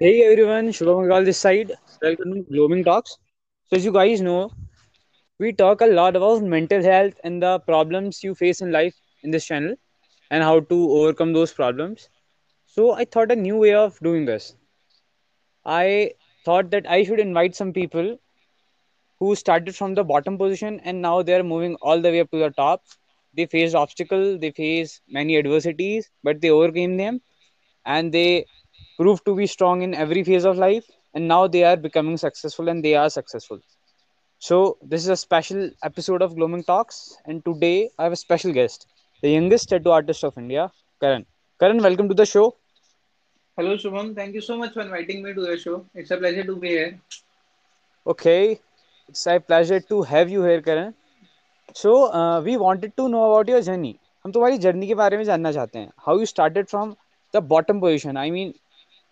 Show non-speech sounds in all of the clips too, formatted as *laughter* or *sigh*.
Hey everyone, Shubham Agarwal this side. Welcome to Gloaming Talks. So as you guys know, we talk a lot about mental health and the problems you face in life in this channel and how to overcome those problems. So I thought a new way of doing this. I thought that I should invite some people who started from the bottom position and now they're moving all the way up to the top. They faced obstacles, they faced many adversities, but they overcame them and they proved to be strong in every phase of life and now they are becoming successful and they are successful so this is a special episode of gloaming talks and today i have a special guest the youngest tattoo artist of india karan karan welcome to the show Hello, Shubham. Thank you so much for inviting me to your show. It's a pleasure to be here. okay it's a pleasure to have you here karan so uh, we wanted to know about your journey हम तुम्हारी journey के बारे में जानना चाहते हैं how you started from the bottom position I mean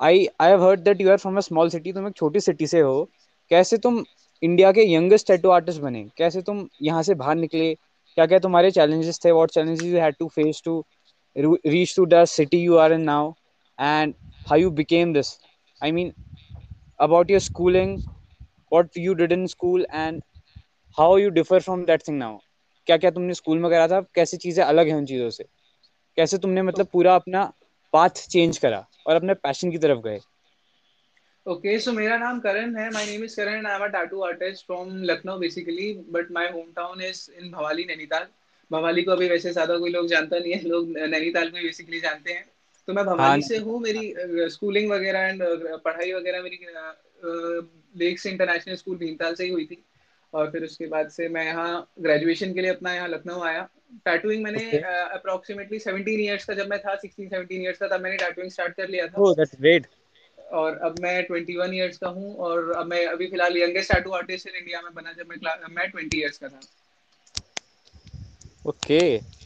I I have heard that you are from a small city तुम एक छोटी सिटी से हो। कैसे तुम इंडिया के यंगेस्ट टैटू आर्टिस्ट बने? कैसे तुम यहाँ से बाहर निकले? क्या क्या तुम्हारे चैलेंजेस थे? What challenges you had to face to reach to the city you are in now? And how you became this? I mean, about your schooling, what you did in school and how you differ from that thing क्या क्या तुमने school में करा था? कैसी चीज़ें अलग हैं उन चीज़ों से? कैसे तुमने मतलब पूरा अपना पाथ चेंज करा और अपने पैशन की तरफ़ गए Okay, so मेरा नाम करण है. My name is Karan and I'm a tattoo artist from Lucknow basically, but my hometown is in Bhowali Nainital. Bhowali को अभी वैसे ज़्यादा कोई लोग जानता नहीं है, लोग नैनीताल को बेसिकली जानते हैं. तो मैं हाँ भवाली से हूँ. मेरी स्कूलिंग वगैरह एंड पढ़ाई वगैरह मेरी लेक्स इंटरनेशनल स्कूल भीमताल से ही हुई थी. और फिर उसके बाद से मैं यहाँ ग्रेजुएशन के लिए अपना यहाँ लखनऊ आया। टैटूइंग मैंने. अप्रोक्सीमेटली 17 इयर्स का जब मैं था 16 17 इयर्स का तब मैंने टैटूइंग स्टार्ट कर लिया था। Oh that's great. और अब मैं 21 इयर्स का हूँ और अब मैं अभी फ़िलहाल youngest tattoo artist in India में बना जब मैं मैं 20 इयर्स का था। ओके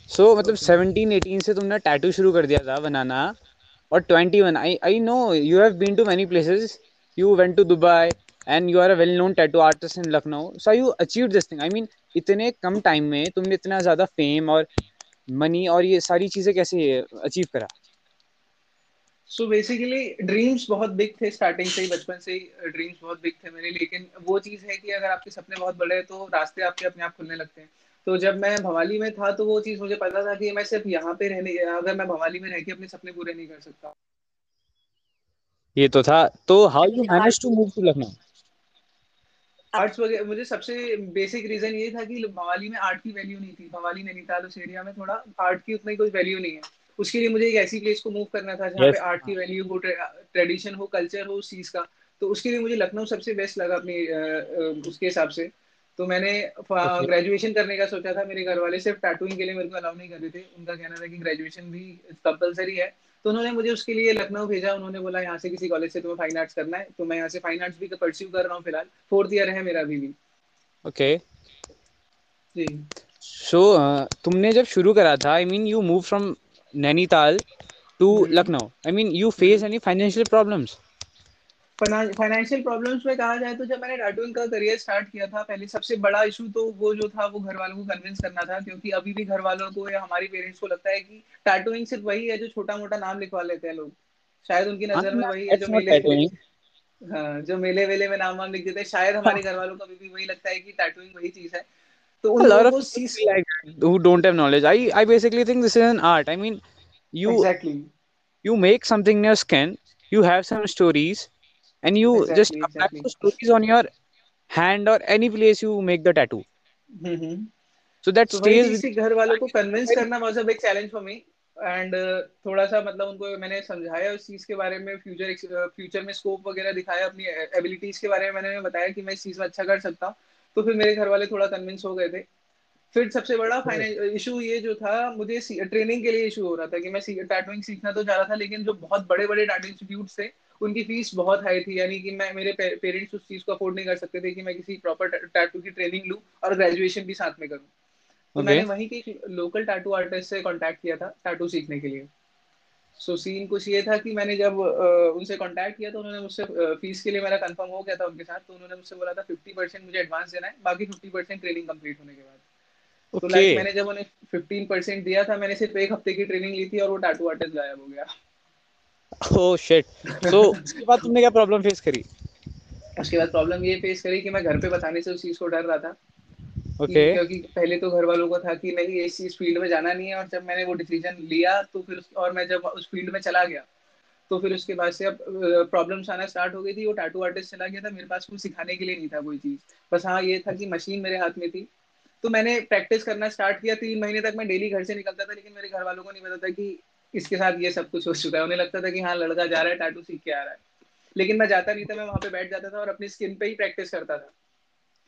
सो मतलब 17 18 से तुमने टैटू शुरू कर दिया था बनाना और 21 I I know you have been to many places you went to Dubai and you are a well known tattoo artist in Lucknow so you achieve this thing I mean इतने कम time में तुमने इतना ज़्यादा fame और money और ये सारी चीज़ें कैसे अचीव करा? सो बेसिकली ड्रीम्स बहुत बिग थे स्टार्टिंग से ही बचपन से ही ड्रीम्स बहुत बिग थे मेरे। लेकिन वो चीज़ है कि अगर आपके सपने बहुत बड़े हैं तो रास्ते आपके अपने आप खुलने लगते हैं। तो जब मैं भवाली में था तो वो चीज़ मुझे पता था कि मैं सिर्फ़ यहाँ पे रहने अगर मैं भवाली में रह के अपने सपने पूरे नहीं कर सकता। ये तो था। तो how you manage to move to Lucknow arts वगैरह मुझे सबसे बेसिक रीजन ये था कि भवाली में आर्ट की वैल्यू नहीं थी। भवाली नैनीताल उस एरिया में थोड़ा आर्ट की उतनी कोई वैल्यू नहीं है। उसके लिए मुझे एक ऐसी प्लेस को मूव करना था जहाँ yes. पे आर्ट की वैल्यू हो ट्रेडिशन हो कल्चर हो उस चीज़ का। तो उसके लिए मुझे लखनऊ सबसे बेस्ट लगा अपनी उसके हिसाब से। तो मैंने ग्रेजुएशन करने का सोचा था मेरे घर वाले सिर्फ़ टैटूइंग के लिए मेरे को अलाउ नहीं कर रहे थे। उनका कहना था कि ग्रेजुएशन भी कंपलसरी है। तो उन्होंने मुझे उसके लिए लखनऊ भेजा। उन्होंने बोला यहाँ से किसी कॉलेज से तुम्हें फाइन आर्ट्स करना है। तो मैं यहाँ से फाइन आर्ट्स भी परस्यू कर रहा हूँ फ़िलहाल। फोर्थ ईयर है मेरा अभी भी। ओके। जी। सो तुमने जब शुरू करा था I mean you move from Nainital to Lucknow. I mean you face any financial problems financial problems में कहा जाए तो जब मैंने टैटूइंग का करियर स्टार्ट किया था पहले सबसे बड़ा इशू तो वो जो था वो घर वालों को कन्विंस करना था क्योंकि अभी भी घर वालों को या हमारे पेरेंट्स को लगता है कि टैटूइंग सिर्फ़ वही है जो छोटा मोटा नाम लिखवा लेते हैं लोग। शायद उनकी नज़र में वही है जो मेले हाँ जो मेले वेले में नाम वाम लिख देते हैं। शायद हमारे घर वालों को अभी भी वही लगता है कि टैटूइंग वही चीज़ है। तो उन लोगों को चीज़ who don't have knowledge. I i basically think this is an art. I mean you exactly. you make something in your skin you have some stories and you exactly, just apply exactly. stories on your hand or any place you make the tattoo. Hmm so that तो stays घर वालों को convince करना was a big challenge for me and थोड़ा सा मतलब उनको मैंने समझाया उस चीज़ के बारे में फ्यूचर फ्यूचर में स्कोप वगैरह दिखाया अपनी एबिलिटीज के बारे में मैंने बताया कि मैं इस चीज़ में अच्छा कर सकता। हूँ तो फिर मेरे घर वाले थोड़ा कन्विंस हो गए थे। फिर सबसे बड़ा फाइनेंस इशू ये जो था मुझे ट्रेनिंग के लिए इशू हो रहा था कि मैं टैटूइंग सीखना तो चाह रहा था लेकिन जो बहुत बड़े बड़े टैटू इंस्टीट्यूट थे उनकी फ़ीस बहुत हाई थी यानी कि मैं मेरे पेरेंट्स उस चीज़ को अफोर्ड नहीं कर सकते थे कि मैं किसी प्रॉपर टैटू की ट्रेनिंग लूँ और ग्रेजुएशन भी साथ में करूँ तो okay. मैंने वहीं के लोकल टैटू आर्टिस्ट से कांटेक्ट किया था टैटू सीखने के लिए सो so, सीन कुछ ये था कि मैंने जब uh, उनसे कांटेक्ट किया तो उन्होंने मुझसे फ़ीस के लिए मेरा कंफर्म हो गया था उनके साथ तो उन्होंने मुझसे बोला था फिफ्टी परसेंट मुझे एडवांस देना है बाकी फिफ्टी परसेंट ट्रेनिंग कंप्लीट होने के बाद okay. तो लाइक मैंने जब उन्हें फिफ्टीन परसेंट दिया था मैंने सिर्फ़ एक हफ़्ते की ट्रेनिंग ली थी और वो टैटू आर्टिस्ट गायब हो गया ओह शिट सो उसके बाद तुमने क्या प्रॉब्लम फेस करी? उसके बाद प्रॉब्लम ये फेस करी कि मैं घर पे बताने से उस चीज़ को डर रहा था। ओके कि क्योंकि पहले तो घर वालों को था कि नहीं इस चीज़ फ़ील्ड में जाना नहीं है और जब मैंने वो डिसीज़न लिया तो फिर और मैं जब उस फ़ील्ड में चला गया तो फिर उसके बाद से अब प्रॉब्लम्स आना स्टार्ट हो गई थी। वो टैटू आर्टिस्ट चला गया था। मेरे पास कुछ सिखाने के लिए नहीं था कोई चीज़। बस हाँ ये था कि मशीन मेरे हाथ में थी। तो मैंने प्रैक्टिस करना स्टार्ट किया। तीन महीने तक मैं डेली घर से निकलता था लेकिन मेरे घर वालों को नहीं पता था कि इसके साथ ये सब कुछ हो चुका है। उन्हें लगता था कि हाँ लड़का जा रहा है टैटू सीख के आ रहा है। लेकिन मैं जाता नहीं था मैं वहाँ पे बैठ जाता था और अपनी स्किन पे ही प्रैक्टिस करता था।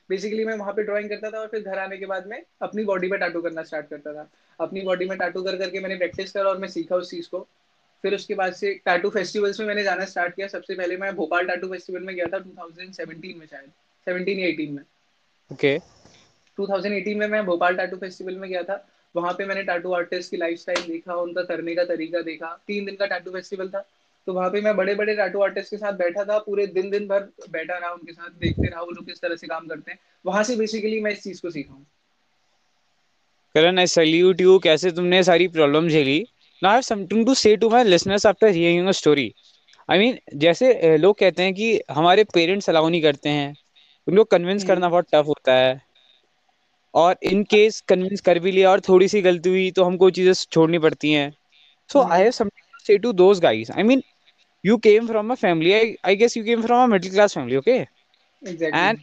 बेसिकली मैं वहाँ पे ड्राइंग करता था और फिर घर आने के बाद में अपनी बॉडी पे टाटू करना स्टार्ट करता था। अपनी बॉडी में टाटू कर करके मैंने प्रैक्टिस करा और मैं सीखा उस चीज़ को। फिर उसके बाद से टाटू फेस्टिवल्स में मैंने जाना स्टार्ट किया। सबसे पहले मैं भोपाल टाटू फेस्टिवल में गया था 2017 में शायद। 17 या 18 में ओके okay. 2018 में मैं भोपाल टाटू फेस्टिवल में गया था। वहाँ पे मैंने टाटू आर्टिस्ट की लाइफस्टाइल देखा उनका करने का तरीका देखा। तीन दिन का टाटू फेस्टिवल था। तो वहाँ पे मैं बड़े बड़े टाटू आर्टिस्ट के साथ बैठा था पूरे दिन दिन भर बैठा रहा उनके साथ देखते रहा वो लोग किस तरह से काम करते हैं। वहाँ से बेसिकली मैं इस चीज़ को सीखा हूँ। करण आई सैल्यूट यू कैसे तुमने सारी प्रॉब्लम झेली? Now I have something to say to my listeners after hearing a story I mean जैसे लोग कहते हैं कि हमारे पेरेंट्स अलाउ नहीं करते हैं। उनको कन्विंस करना बहुत टफ होता है। और इन केस कन्विंस कर भी लिया और थोड़ी सी गलती हुई तो हमको चीज़ें छोड़नी पड़ती हैं। So I have something to say to those guys I mean you came from a family I guess you came from a middle class family okay and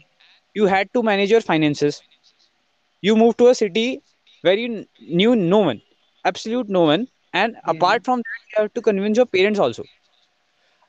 you had to manage your finances you move to a city where you knew no one absolute no one and apart from that you have to convince your parents also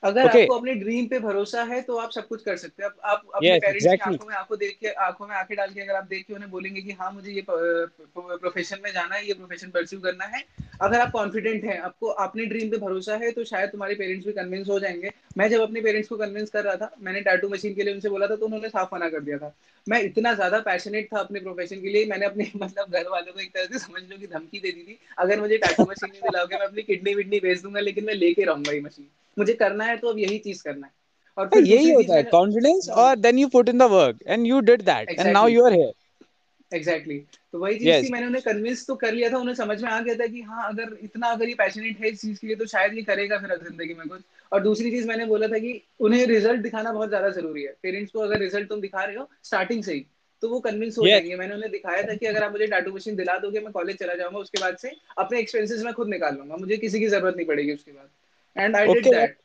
अगर okay. आपको अपने dream पे भरोसा है तो आप सब कुछ कर सकते हैं आप, आप अपने yes, पेरेंट्स exactly. की आँखों में आँखों देख के आँखों में आँखें डाल के अगर आप देख के उन्हें बोलेंगे कि हाँ मुझे ये प्रोफेशन में जाना है ये प्रोफेशन परस्यू करना है अगर आप कॉन्फिडेंट हैं आपको अपने ड्रीम पे भरोसा है तो शायद तुम्हारे पेरेंट्स भी कन्विंस हो जाएँगे मैं जब अपने पेरेंट्स को कन्विंस कर रहा था मैंने टैटू मशीन के लिए उनसे बोला था तो उन्होंने साफ़ मना कर दिया था मैं इतना ज़्यादा पैशनेट था अपने प्रोफेशन के लिए मैंने अपने *laughs* मतलब घर वालों को एक तरह से समझ लो की धमकी दे दी थी अगर मुझे टैटू मशीन नहीं दिलाओगे मैं अपनी किडनी विडनी बेच दूँगा लेकिन मैं लेके रहूँगा ये मशीन मुझे करना है तो अब यही चीज़ करना है। और फिर यही होता है कॉन्फिडेंस और then you put in the work and you did that and now you are here exactly तो वही चीज़ yes. थी मैंने उन्हें कन्विंस तो कर लिया था उन्हें समझ में आ गया था कि हाँ अगर इतना अगर ये पैशनेट है इस चीज़ के लिए तो शायद ये करेगा फिर ज़िंदगी में कुछ। और दूसरी चीज़ मैंने बोला था कि उन्हें रिज़ल्ट दिखाना बहुत ज़्यादा ज़रूरी है। पेरेंट्स को अगर रिज़ल्ट तुम दिखा रहे हो स्टार्टिंग से ही तो वो कन्विंस हो yes. जाएँगे। मैंने उन्हें दिखाया था कि अगर आप मुझे टाटू मशीन दिला दोगे मैं कॉलेज चला जाऊँगा उसके बाद से अपने एक्सपेंसेस में खुद निकाल लूँगा मुझे किसी की ज़रूरत नहीं पड़ेगी उसके बाद। And I did that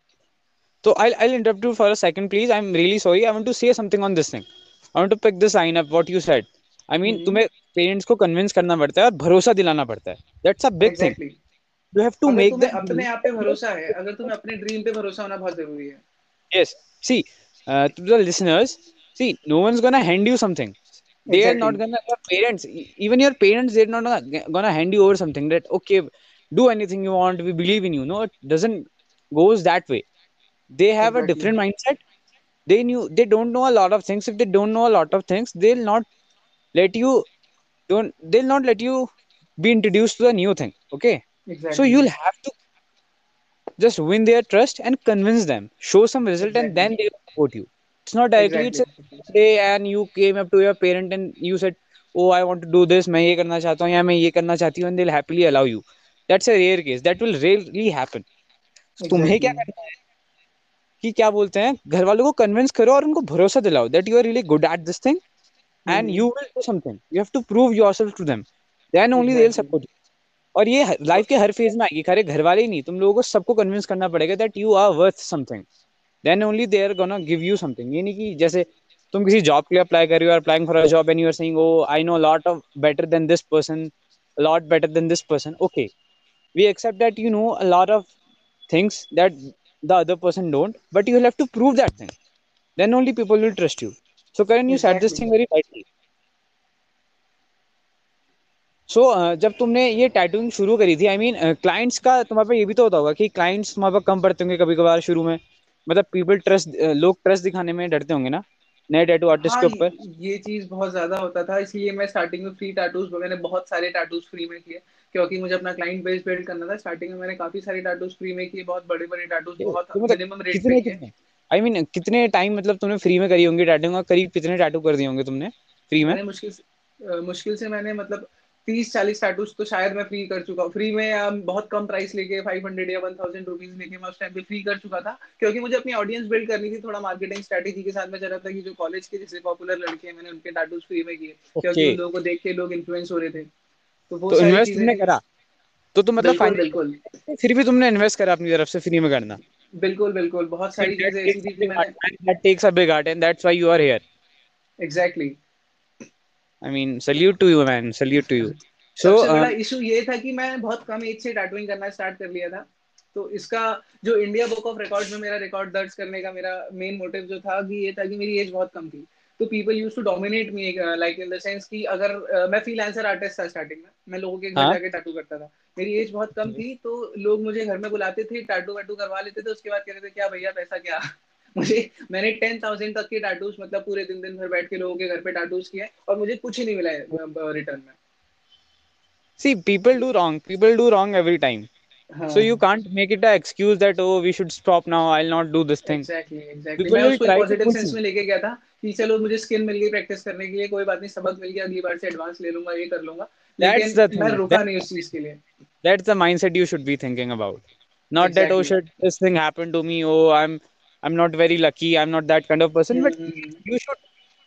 So I'll, I'll interrupt you for a second, please. I'm really sorry. I want to say something on this thing. I want to pick the sign up what you said. I mean, mm-hmm. तुम्हें parents को convince करना पड़ता है और भरोसा दिलाना पड़ता है that's a big thing you have to make them अपने आप पे भरोसा है अगर तुम्हें अपने ड्रीम पे भरोसा होना बहुत ज़रूरी है yes see to the listeners see no one's gonna hand you something they exactly. are not gonna your parents even your parents they're not gonna hand you over something that okay do anything you want we believe in you no it doesn't goes that way they have exactly. a different mindset they knew they don't know a lot of things if they don't know a lot of things they'll not let you don't they'll not let you be introduced to a new thing okay exactly. so you'll have to just win their trust and convince them show some result exactly. and then they'll support you it's not directly exactly. it's a day and you came up to your parent and you said oh i want to do this मैं ये करना चाहता हूँ या मैं ये करना चाहती हूँ and they'll happily allow you that's a rare case that will really happen Exactly. तुम्हें क्या करना है? कि क्या बोलते हैं घर वालों को कन्विंस करो और उनको भरोसा दिलाओ that you are really good at this thing and you will do something you have to prove yourself to them then only they will support you और ये लाइफ के हर फ़ेज़ में आएगी। खरे घर वाले ही नहीं तुम लोगों को सबको कन्विंस करना पड़ेगा that you are worth something then only they are gonna give you something ये नहीं कि जैसे तुम किसी जॉब के लिए अप्लाई कर रही हो और applying for a job and you are saying oh I know lot of better than this person lot better than this person okay we accept that you know a lot of things that the other person don't but you will have to prove that thing then only people will trust you so Karan you exactly. said this thing very tightly so so, uh, जब तुमने ये tattooing शुरू करी थी I mean clients का तुम्हारे पे ये भी तो होता होगा कि क्लाइंट्स तुम्हारे पे कम पड़ते होंगे कभी कभार शुरू में मतलब पीपल ट्रस्ट uh, लोग ट्रस्ट दिखाने में डरते होंगे ना नए टैटू आर्टिस्ट हाँ, के ऊपर। ये चीज़ बहुत ज़्यादा होता था इसलिए मैं स्टार्टिंग में फ्री टैटूज मैंने बहुत सारे टैटूज फ्री में किए क्योंकि मुझे अपना क्लाइंट बेस बिल्ड करना था। स्टार्टिंग में मैंने काफ़ी सारे टैटूज फ्री में किए बहुत बड़े बड़े टैटूज बहुत मिनिमम रेट पे किए। आई मीन कितने टाइम मतलब तुमने फ्री में करी होंगी टैटू करीब कितने टैटू कर दिए होंगे तुमने फ्री में? मुश्किल मुश्किल से मैंने मतलब तीस चालीस टैटूज तो शायद मैं फ्री कर चुका हूँ। फ्री में um, बहुत कम प्राइस लेके फाइव हंड्रेड या वन थाउज़ेंड रुपीज़ लेके मैं उस टाइम पे फ्री कर चुका था। क्योंकि मुझे अपनी ऑडियंस बिल्ड करनी थी थोड़ा मार्केटिंग स्ट्रेटेजी के साथ में चल रहा था कि जो कॉलेज के जैसे पॉपुलर लड़के हैं मैंने उनके टैटूज फ्री में किए। क्योंकि उन लोगों को देख के लोग इन्फ्लुएंस हो रहे थे। तो वो तो इन्वेस्ट तुमने करा? तो तुम मतलब बिल्कुल बिल्कुल। फिर भी तुमने इन्वेस्ट करा अपनी तरफ़ से फ्री में करना? बिल्कुल बिल्कुल। बहुत सारी चीज़ें ऐसी थी कि मैंने that takes a big art and that's why you are here. Exactly. Mean salute to you man. Salute to you. So सबसे बड़ा इशू ये था कि मैं बहुत कम एज से टैटूइंग करना स्टार्ट कर लिया था। तो इसका जो इंडिया बुक ऑफ़ रिकॉर्ड्स में मेरा रिकॉर्ड दर्ज करने का मेरा मेन मोटिव जो था कि ये था कि मेरी एज बहुत कम थी। तो people use to dominate me like in the sense कि अगर uh, मैं फ्रीलांसर आर्टिस्ट था स्टार्टिंग में मैं लोगों के घर हाँ? जाके टैटू करता था। मेरी एज बहुत कम थी तो लोग मुझे घर में बुलाते थे टैटू वैटू करवा लेते थे उसके बाद कहते थे क्या भैया पैसा क्या? मुझे मैंने टेन थाउज़ेंड तक के टैटूज मतलब पूरे दिन दिन भर बैठ के लोगों के घर पे टैटूज किए और मुझे कुछ ही नहीं मिला है रिटर्न में See, people do wrong. People do wrong every time. हाँ. So you can't make it a excuse that oh we should stop now. I'll not do this thing. Exactly, exactly. मैं उसको पॉजिटिव सेंस में लेके गया था कि चलो मुझे स्किल मिल गई प्रैक्टिस करने के लिए कोई बात नहीं सबक मिल गया अगली बार से एडवांस ले लूँगा ये कर लूँगा That's the thing. मैं रुका नहीं उस चीज़ के लिए That's the mindset you should be thinking about. Not exactly. that oh shit this thing happened to me. Oh I'm I'm not very lucky. I'm not that kind of person. Mm-hmm. But you should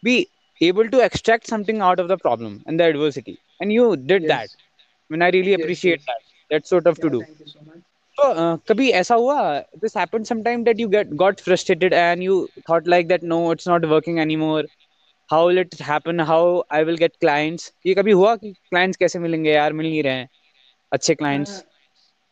be able to extract something out of the problem and the adversity. And you did yes. that. I mean, I really yes, appreciate yes. that. That's so tough yeah, to do. Thank you so much. So, uh, कभी ऐसा हुआ this happened sometime that you get got frustrated and you thought like that no it's not working anymore how will it happen how I will get clients ये कभी हुआ कि clients कैसे मिलेंगे यार मिल नहीं रहे हैं अच्छे clients uh,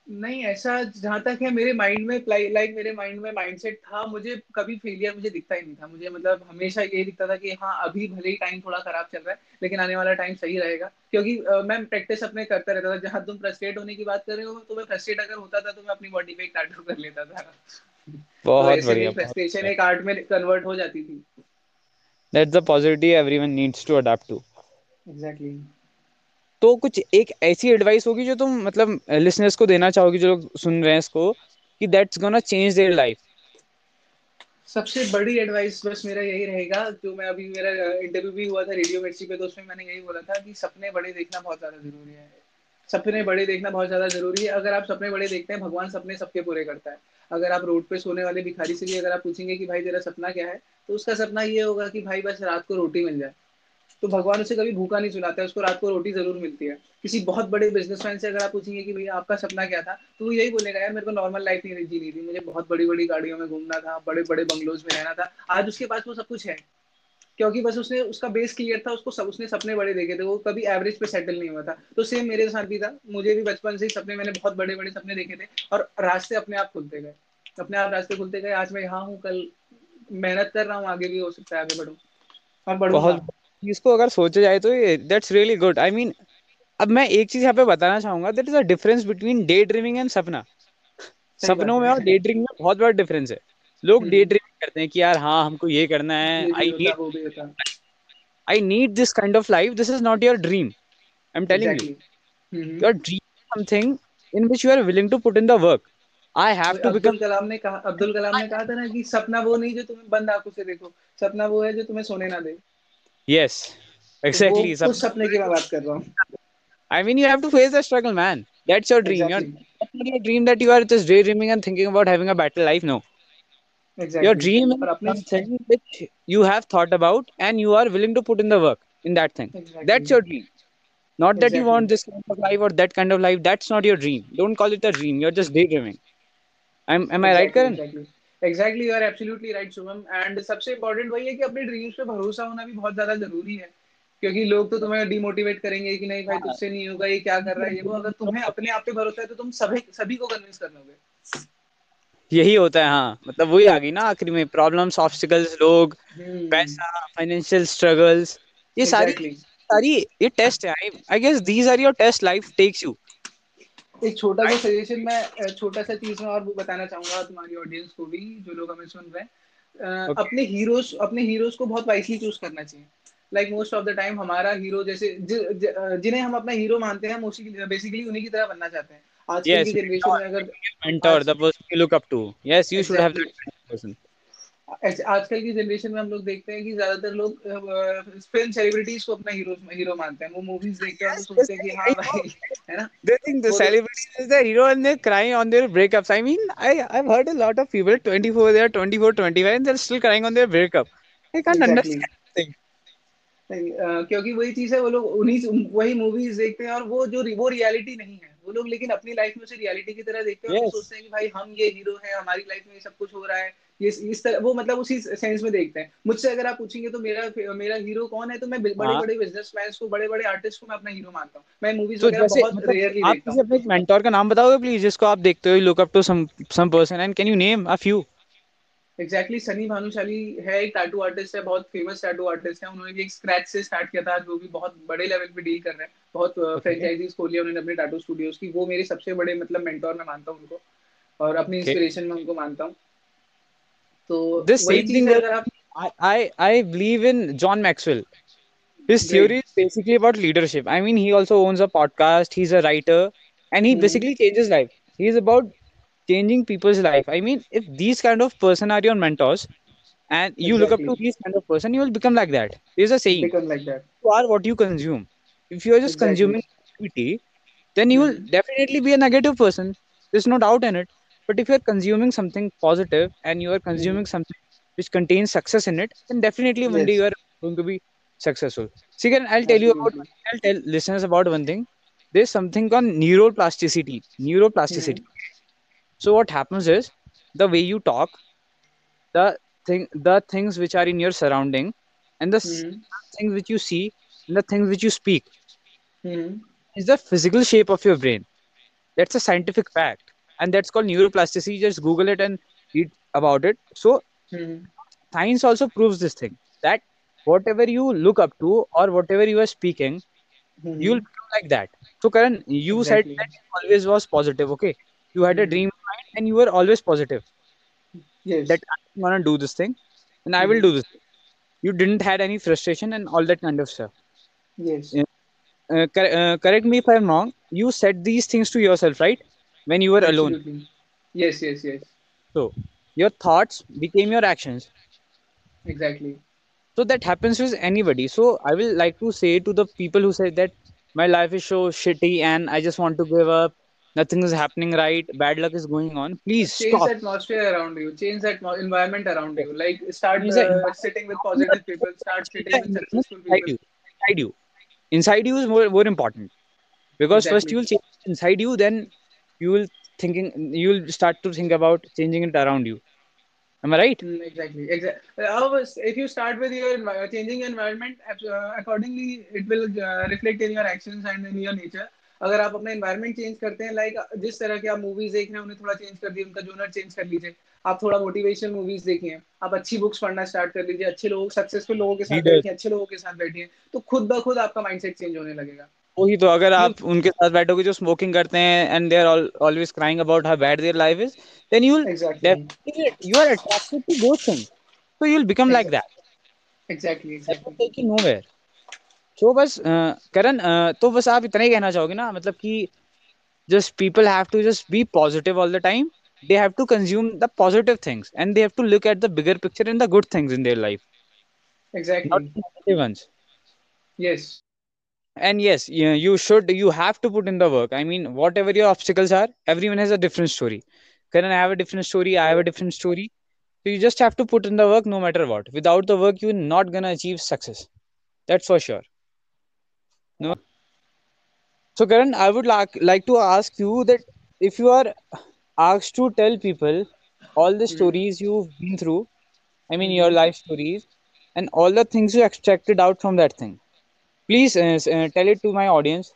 नहीं ऐसा जहाँ तक है मेरे माइंड में लाइक मेरे माइंड में माइंडसेट था मुझे कभी फेलियर मुझे दिखता ही नहीं था। मुझे मतलब हमेशा ये दिखता था कि हाँ अभी भले ही टाइम थोड़ा खराब चल रहा है लेकिन आने वाला टाइम सही रहेगा। क्योंकि uh, मैं प्रैक्टिस अपने करता रहता था। जहाँ तुम फ्रस्ट्रेट होने की बात कर रहे हो तो मैं फ्रस्ट्रेट अगर होता था तो मैं अपनी बॉडी पे एक टैटू कर लेता था। *laughs* बहुत तो बढ़िया फ्रस्ट्रेशन एक आर्ट में कन्वर्ट हो जाती थी। That's the positivity everyone needs to adopt to exactly तो कुछ एक ऐसी एडवाइस होगी जो तुम मतलब लिसनर्स को देना चाहोगी, जो लोग सुन रहे हैं इसको, कि that's gonna change their life सबसे बड़ी एडवाइस बस मेरा यही रहेगा, जो मैं अभी मेरा इंटरव्यू भी हुआ था रेडियो मिर्ची पे तो उसमें मैंने यही बोला था कि सपने बड़े देखना बहुत ज़्यादा ज़रूरी है। सपने बड़े देखना बहुत ज़्यादा ज़रूरी है। अगर आप सपने बड़े देखते हैं, भगवान सपने सबके पूरे करता है। अगर आप रोड पे सोने वाले भिखारी से भी अगर आप पूछेंगे कि भाई तेरा सपना क्या है तो उसका सपना ये होगा कि भाई बस रात को रोटी मिल जाए। तो भगवान उसे कभी भूखा नहीं सुनाता है उसको रात को रोटी ज़रूर मिलती है। किसी बहुत बड़े बिजनेसमैन से अगर आप पूछेंगे कि भैया आपका सपना क्या था तो वो यही बोलेगा यार मेरे को नॉर्मल लाइफ नहीं जीनी थी। मुझे बहुत बड़ी बड़ी गाड़ियों में घूमना था बड़े बड़े बंगलोज में रहना था। आज उसके पास वो सब कुछ है। क्योंकि बस उसने उसका बेस क्लियर था उसको सब उसने सपने बड़े देखे थे वो कभी एवरेज पे सेटल नहीं हुआ था। तो सेम मेरे साथ भी था। मुझे भी बचपन से ही सपने मैंने बहुत बड़े बड़े सपने देखे थे और रास्ते अपने आप खुलते गए। अपने आप रास्ते खुलते गए आज मैं यहाँ हूँ कल मेहनत कर रहा हूँ आगे भी हो सकता है आगे बढ़ू। और बढ़ूँगा इसको अगर सोचा जाए तो that's really good I mean अब मैं एक चीज़ यहाँ पे बताना चाहूँगा that is a difference between day dreaming and सपना सपनों में और डे ड्रीमिंग में बहुत बड़ा डिफरेंस है। लोग डे हम्म। ड्रीमिंग करते हैं कि यार हाँ हमको ये करना है I need I need this kind of life this is not your dream I am telling you your dream something in which you are willing to put in the work I have to become Kalam ने कहा अब्दुल कलाम ने कहा था ना कि सपना वो नहीं जो तुम्हें बंद आँखों से देखो सपना वो है जो तुम्हें सोने ना दे। yes exactly तो उस सपने की मैं बात कर रहा हूँ I mean, you have to face the struggle, man. That's your dream. Exactly. You're, that's not your dream that you are just daydreaming and thinking about having a better life. No. Exactly. Your dream is something which you have thought about and you are willing to put in the work in that thing. Exactly. That's your dream. Not that exactly. you want this kind of life or that kind of life. That's not your dream. Don't call it a dream. You're just daydreaming. I'm, am I right, Karan? Exactly. Exactly you are absolutely right Shubham and सबसे important वही है कि अपने dreams पे भरोसा होना भी बहुत ज़्यादा ज़रूरी है। क्योंकि लोग तो तुम्हें डिमोटिवेट करेंगे कि नहीं भाई तुझसे नहीं होगा ये क्या कर रहा है ये वो। अगर तुम्हें अपने आप पे भरोसा है तो तुम सभी सभी को कन्विंस कर लोगे। यही होता है हाँ। मतलब वही आ गई ना आखिरी में प्रॉब्लम्स ऑब्स्टिकल्स लोग हम्म। पैसा फाइनेंशियल स्ट्रगल्स ये सारी सारी ये टेस्ट है I guess these are your test life takes you एक छोटा सा सजेशन मैं छोटा सा चीज़ में और बताना चाहूँगा तुम्हारी ऑडियंस को भी जो लोग हमें सुन रहे हैं। okay. अपने हीरोज अपने हीरोज को बहुत वाइसली चूज़ करना चाहिए। Like most of the time हमारा हीरो जैसे जिन्हें हम अपना हीरो मानते हैं मोस्टली बेसिकली उन्हीं की तरह बनना चाहते हैं। आज की जनरेशन में अगर person you look up to. Yes you exactly. should have that person. ऐसे आजकल की जनरेशन में हम लोग देखते हैं कि ज़्यादातर लोग फ़िल्म सेलिब्रिटीज को अपना हीरो हीरो मानते हैं। वो मूवीज़ देख के हम सोचते हैं कि हाँ भाई है ना? They think the celebrity is the hero and they crying on their breakup I mean I I have heard a lot of people 24 they 24 25 and they are still crying on their breakup I can't understand क्योंकि वही चीज़ है वो लोग उन्हीं वही movies देखते हैं और वो जो वो रियलिटी नहीं है। वो लोग लेकिन अपनी लाइफ में उसे रियलिटी की तरह देखते हैं Yes. सोचते हैं कि भाई हम ये हीरो हैं हमारी लाइफ में ये सब कुछ हो रहा है। ये इस तरह वो मतलब उसी सेंस में देखते हैं। मुझसे अगर आप पूछेंगे तो मेरा मेरा हीरो कौन है तो मैं बड़े हाँ। बड़े बिजनेसमैन को बड़े बड़े आर्टिस्ट को मैं अपना हीरो मानता हूँ। मैं मूवीज़ तो वगैरह बहुत मतलब रेयरली आप देखता हूँ। अपने मेंटोर का नाम बताओगे प्लीज़ जिसको आप देखते हो look up to some some person and can you name a few exactly Sunny Bhanushali है एक टैटू आर्टिस्ट है बहुत फ़ेमस टैटू आर्टिस्ट है उन्होंने भी एक स्क्रैच से स्टार्ट किया था जो भी बहुत बड़े लेवल पे डील कर रहे हैं बहुत फ्रेंचाइजीज खोली है उन्होंने अपने टैटू स्टूडियोज की वो मेरे सबसे बड़े मतलब मेंटोर मैं मानता हूँ उनको और अपनी इंस्पिरेशन में उनको मानता हूँ तो thing है that अगर आप I, I believe in John Maxwell. His theory is basically about leadership. I mean, he also owns a podcast. He's a writer, and he hmm basically changes life. He's about changing people's life. I mean, if these kind of person are your mentors, and you exactly. look up to these kind of person, you will become like that. There's a saying. Become like that. You are what you consume. If you are just exactly. consuming negativity, then you will mm-hmm. definitely be a negative person. There's no doubt in it. But if you are consuming something positive and you are consuming mm-hmm. something which contains success in it, then definitely one yes. day you are going to be successful. See, I'll tell you about. I'll tell listeners about one thing. There's something called neuroplasticity. Neuroplasticity. Mm-hmm so what happens is the way you talk the thing the things which are in your surrounding and the mm. things which you see and the things which you speak mm. is the physical shape of your brain that's a scientific fact and that's called neuroplasticity just google it and read about it so mm. science also proves this thing that whatever you look up to or whatever you are speaking hmm. you'll like that so karan you exactly. said that always was positive okay you had a hmm. dream and you were always positive yes. that i'm gonna do this thing and i will hmm. do this. You didn't had any frustration and all that kind of stuff. Yes. Uh, cor- uh, correct me if i'm wrong. You said these things to yourself right? When you were Absolutely. alone yes yes yes. So your thoughts became your actions. Exactly. So that happens with anybody. So i will like to say to the people who say that my life is so shitty and i just want to give up. Nothing is happening right. Bad luck is going on. Please change stop. atmosphere around you change that environment around you like start uh, sitting with around you and positive people start sitting with successful inside people you. Inside you. Inside you is more, more important. Because first you will change inside you, then you will thinking you will start to think about changing it around you. Am I right? Mm, exactly exactly uh, if you start with your changing environment uh, accordingly it will uh, reflect in your actions and in your nature अगर आप अपना environment change करते हैं like जिस तरह के आप movies देख रहे हैं उन्हें थोड़ा चेंज कर दिए उनका जोनर चेंज कर लीजिए। आप थोड़ा मोटिवेशनल मूवीज़ देखिए आप अच्छी बुक्स पढ़ना स्टार्ट कर लीजिए अच्छे लोग सक्सेसफुल लोगों के साथ बैठिए अच्छे लोगों के साथ बैठिए तो खुद ब खुद आपका माइंडसेट चेंज होने लगेगा। वही तो अगर आप उनके साथ बैठोगे जो स्मोकिंग करते हैं and they are always crying about how bad their life is then you will definitely you are attracted to those things so you'll become like that. Exactly that will exactly take you so बस करण तो बस आप इतना ही कहना चाहोगे ना मतलब कि people have to just be positive all the time they have to consume the positive things and they have to look at the bigger picture and the good things in their life not exactly ones yes and yes you, you should you have to put in the work i mean whatever your obstacles are everyone has a different story Karan, i have a different story i have a different story so you just have to put in the work no matter what without the work you're not gonna achieve success that's for sure no so karan i would like like to ask you that if you are asked to tell people all the stories you've been through i mean your life stories and all the things you extracted out from that thing please uh, uh, tell it to my audience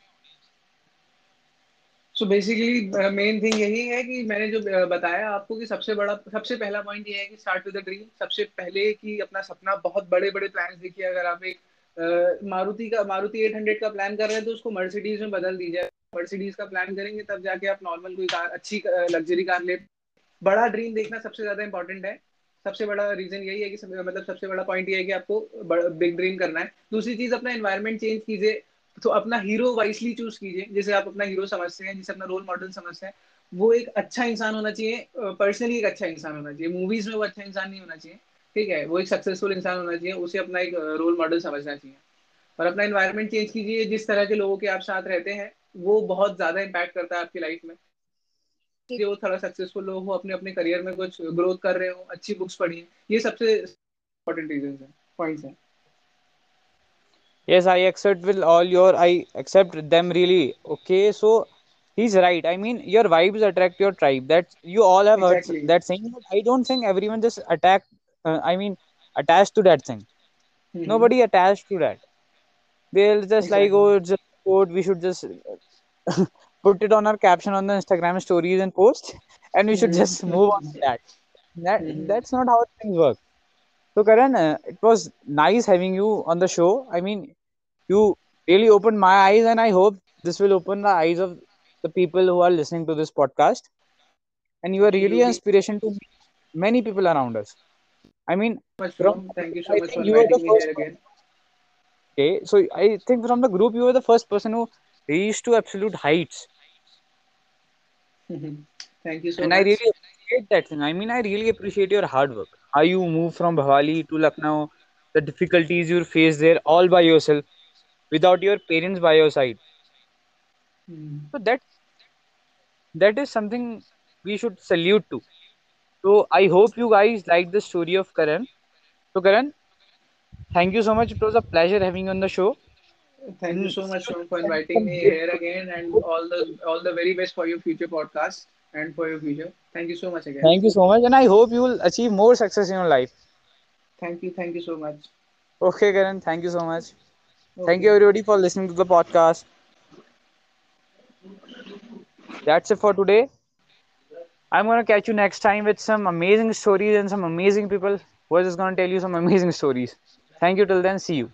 so basically main thing यही है कि मैंने जो uh, बताया आपको कि सबसे बड़ा सबसे पहला पॉइंट ये है कि स्टार्ट विद ड्रीम सबसे पहले कि अपना सपना बहुत बड़े बड़े प्लान्स देखिए अगर आप एक uh, मारुति का मारुति 800 का प्लान कर रहे हैं तो उसको मर्सिडीज में बदल दीजिए। मर्सिडीज का प्लान करेंगे तब जाके आप नॉर्मल कोई कार अच्छी लग्जरी कार ले। बड़ा ड्रीम देखना सबसे ज़्यादा इंपॉर्टेंट है। सबसे बड़ा रीजन यही है कि सब, मतलब सबसे बड़ा पॉइंट ये है कि आपको बिग ड्रीम करना है। दूसरी चीज़ अपना एनवायरमेंट चेंज कीजिए। तो अपना हीरो वाइसली चूज़ कीजिए जिसे आप अपना हीरो समझते हैं जिसे अपना रोल मॉडल समझते हैं। वो एक अच्छा इंसान होना चाहिए पर्सनली एक अच्छा इंसान होना चाहिए। मूवीज़ में वो अच्छा इंसान नहीं होना चाहिए। ठीक है वो एक सक्सेसफुल इंसान होना चाहिए उसे अपना एक रोल मॉडल समझना चाहिए। और अपना इन्वायरमेंट चेंज कीजिए जिस तरह के लोगों के आप साथ रहते हैं वो बहुत ज़्यादा इम्पैक्ट करता है आपकी लाइफ में। कि वो थोड़ा सक्सेसफुल लोग हो अपने अपने करियर में कुछ ग्रोथ कर रहे हो अच्छी बुक्स पढ़ी ये सबसे इंपॉर्टेंट रीजन है पॉइंट्स हैं। Yes i accept with all your i accept them really okay? So he's right. I mean your vibes attract your tribe. That you all have exactly. heard that saying i don't think everyone just attack uh, i mean attached to that thing. Mm-hmm. nobody attached to that. They'll just exactly. like oh it's a quote. We should just *laughs* put it on our caption on the instagram stories and post and we should mm-hmm. just move on that. That mm-hmm. that's not how things work. So karan uh, it was nice having you on the show. I mean you really opened my eyes and i hope this will open the eyes of the people who are listening to this podcast. And you are really. an inspiration to many people around us i mean much from thank you so i much for think you were the inviting me first here again okay so i think from the group you were the first person who reached to absolute heights. Mm-hmm. Thank you so much and i really appreciate that thing. I mean i really appreciate your hard work. How you moved from bhavali to lucknow the difficulties you faced there all by yourself without your parents by your side. Mm. So that that is something we should salute to so i hope you guys like the story of karan so karan thank you so much it was a pleasure having you on the show Thank you so much, for inviting me here again, and all the all the very best for your future podcast and for your future. Thank you so much again. Thank you so much, and I hope you will achieve more success in your life. Thank you, thank you so much. Okay, Karan, thank you so much. Thank you everybody for listening to the podcast. That's it for today. I'm gonna catch you next time with some amazing stories and some amazing people who are just gonna tell you some amazing stories. Thank you till then. See you.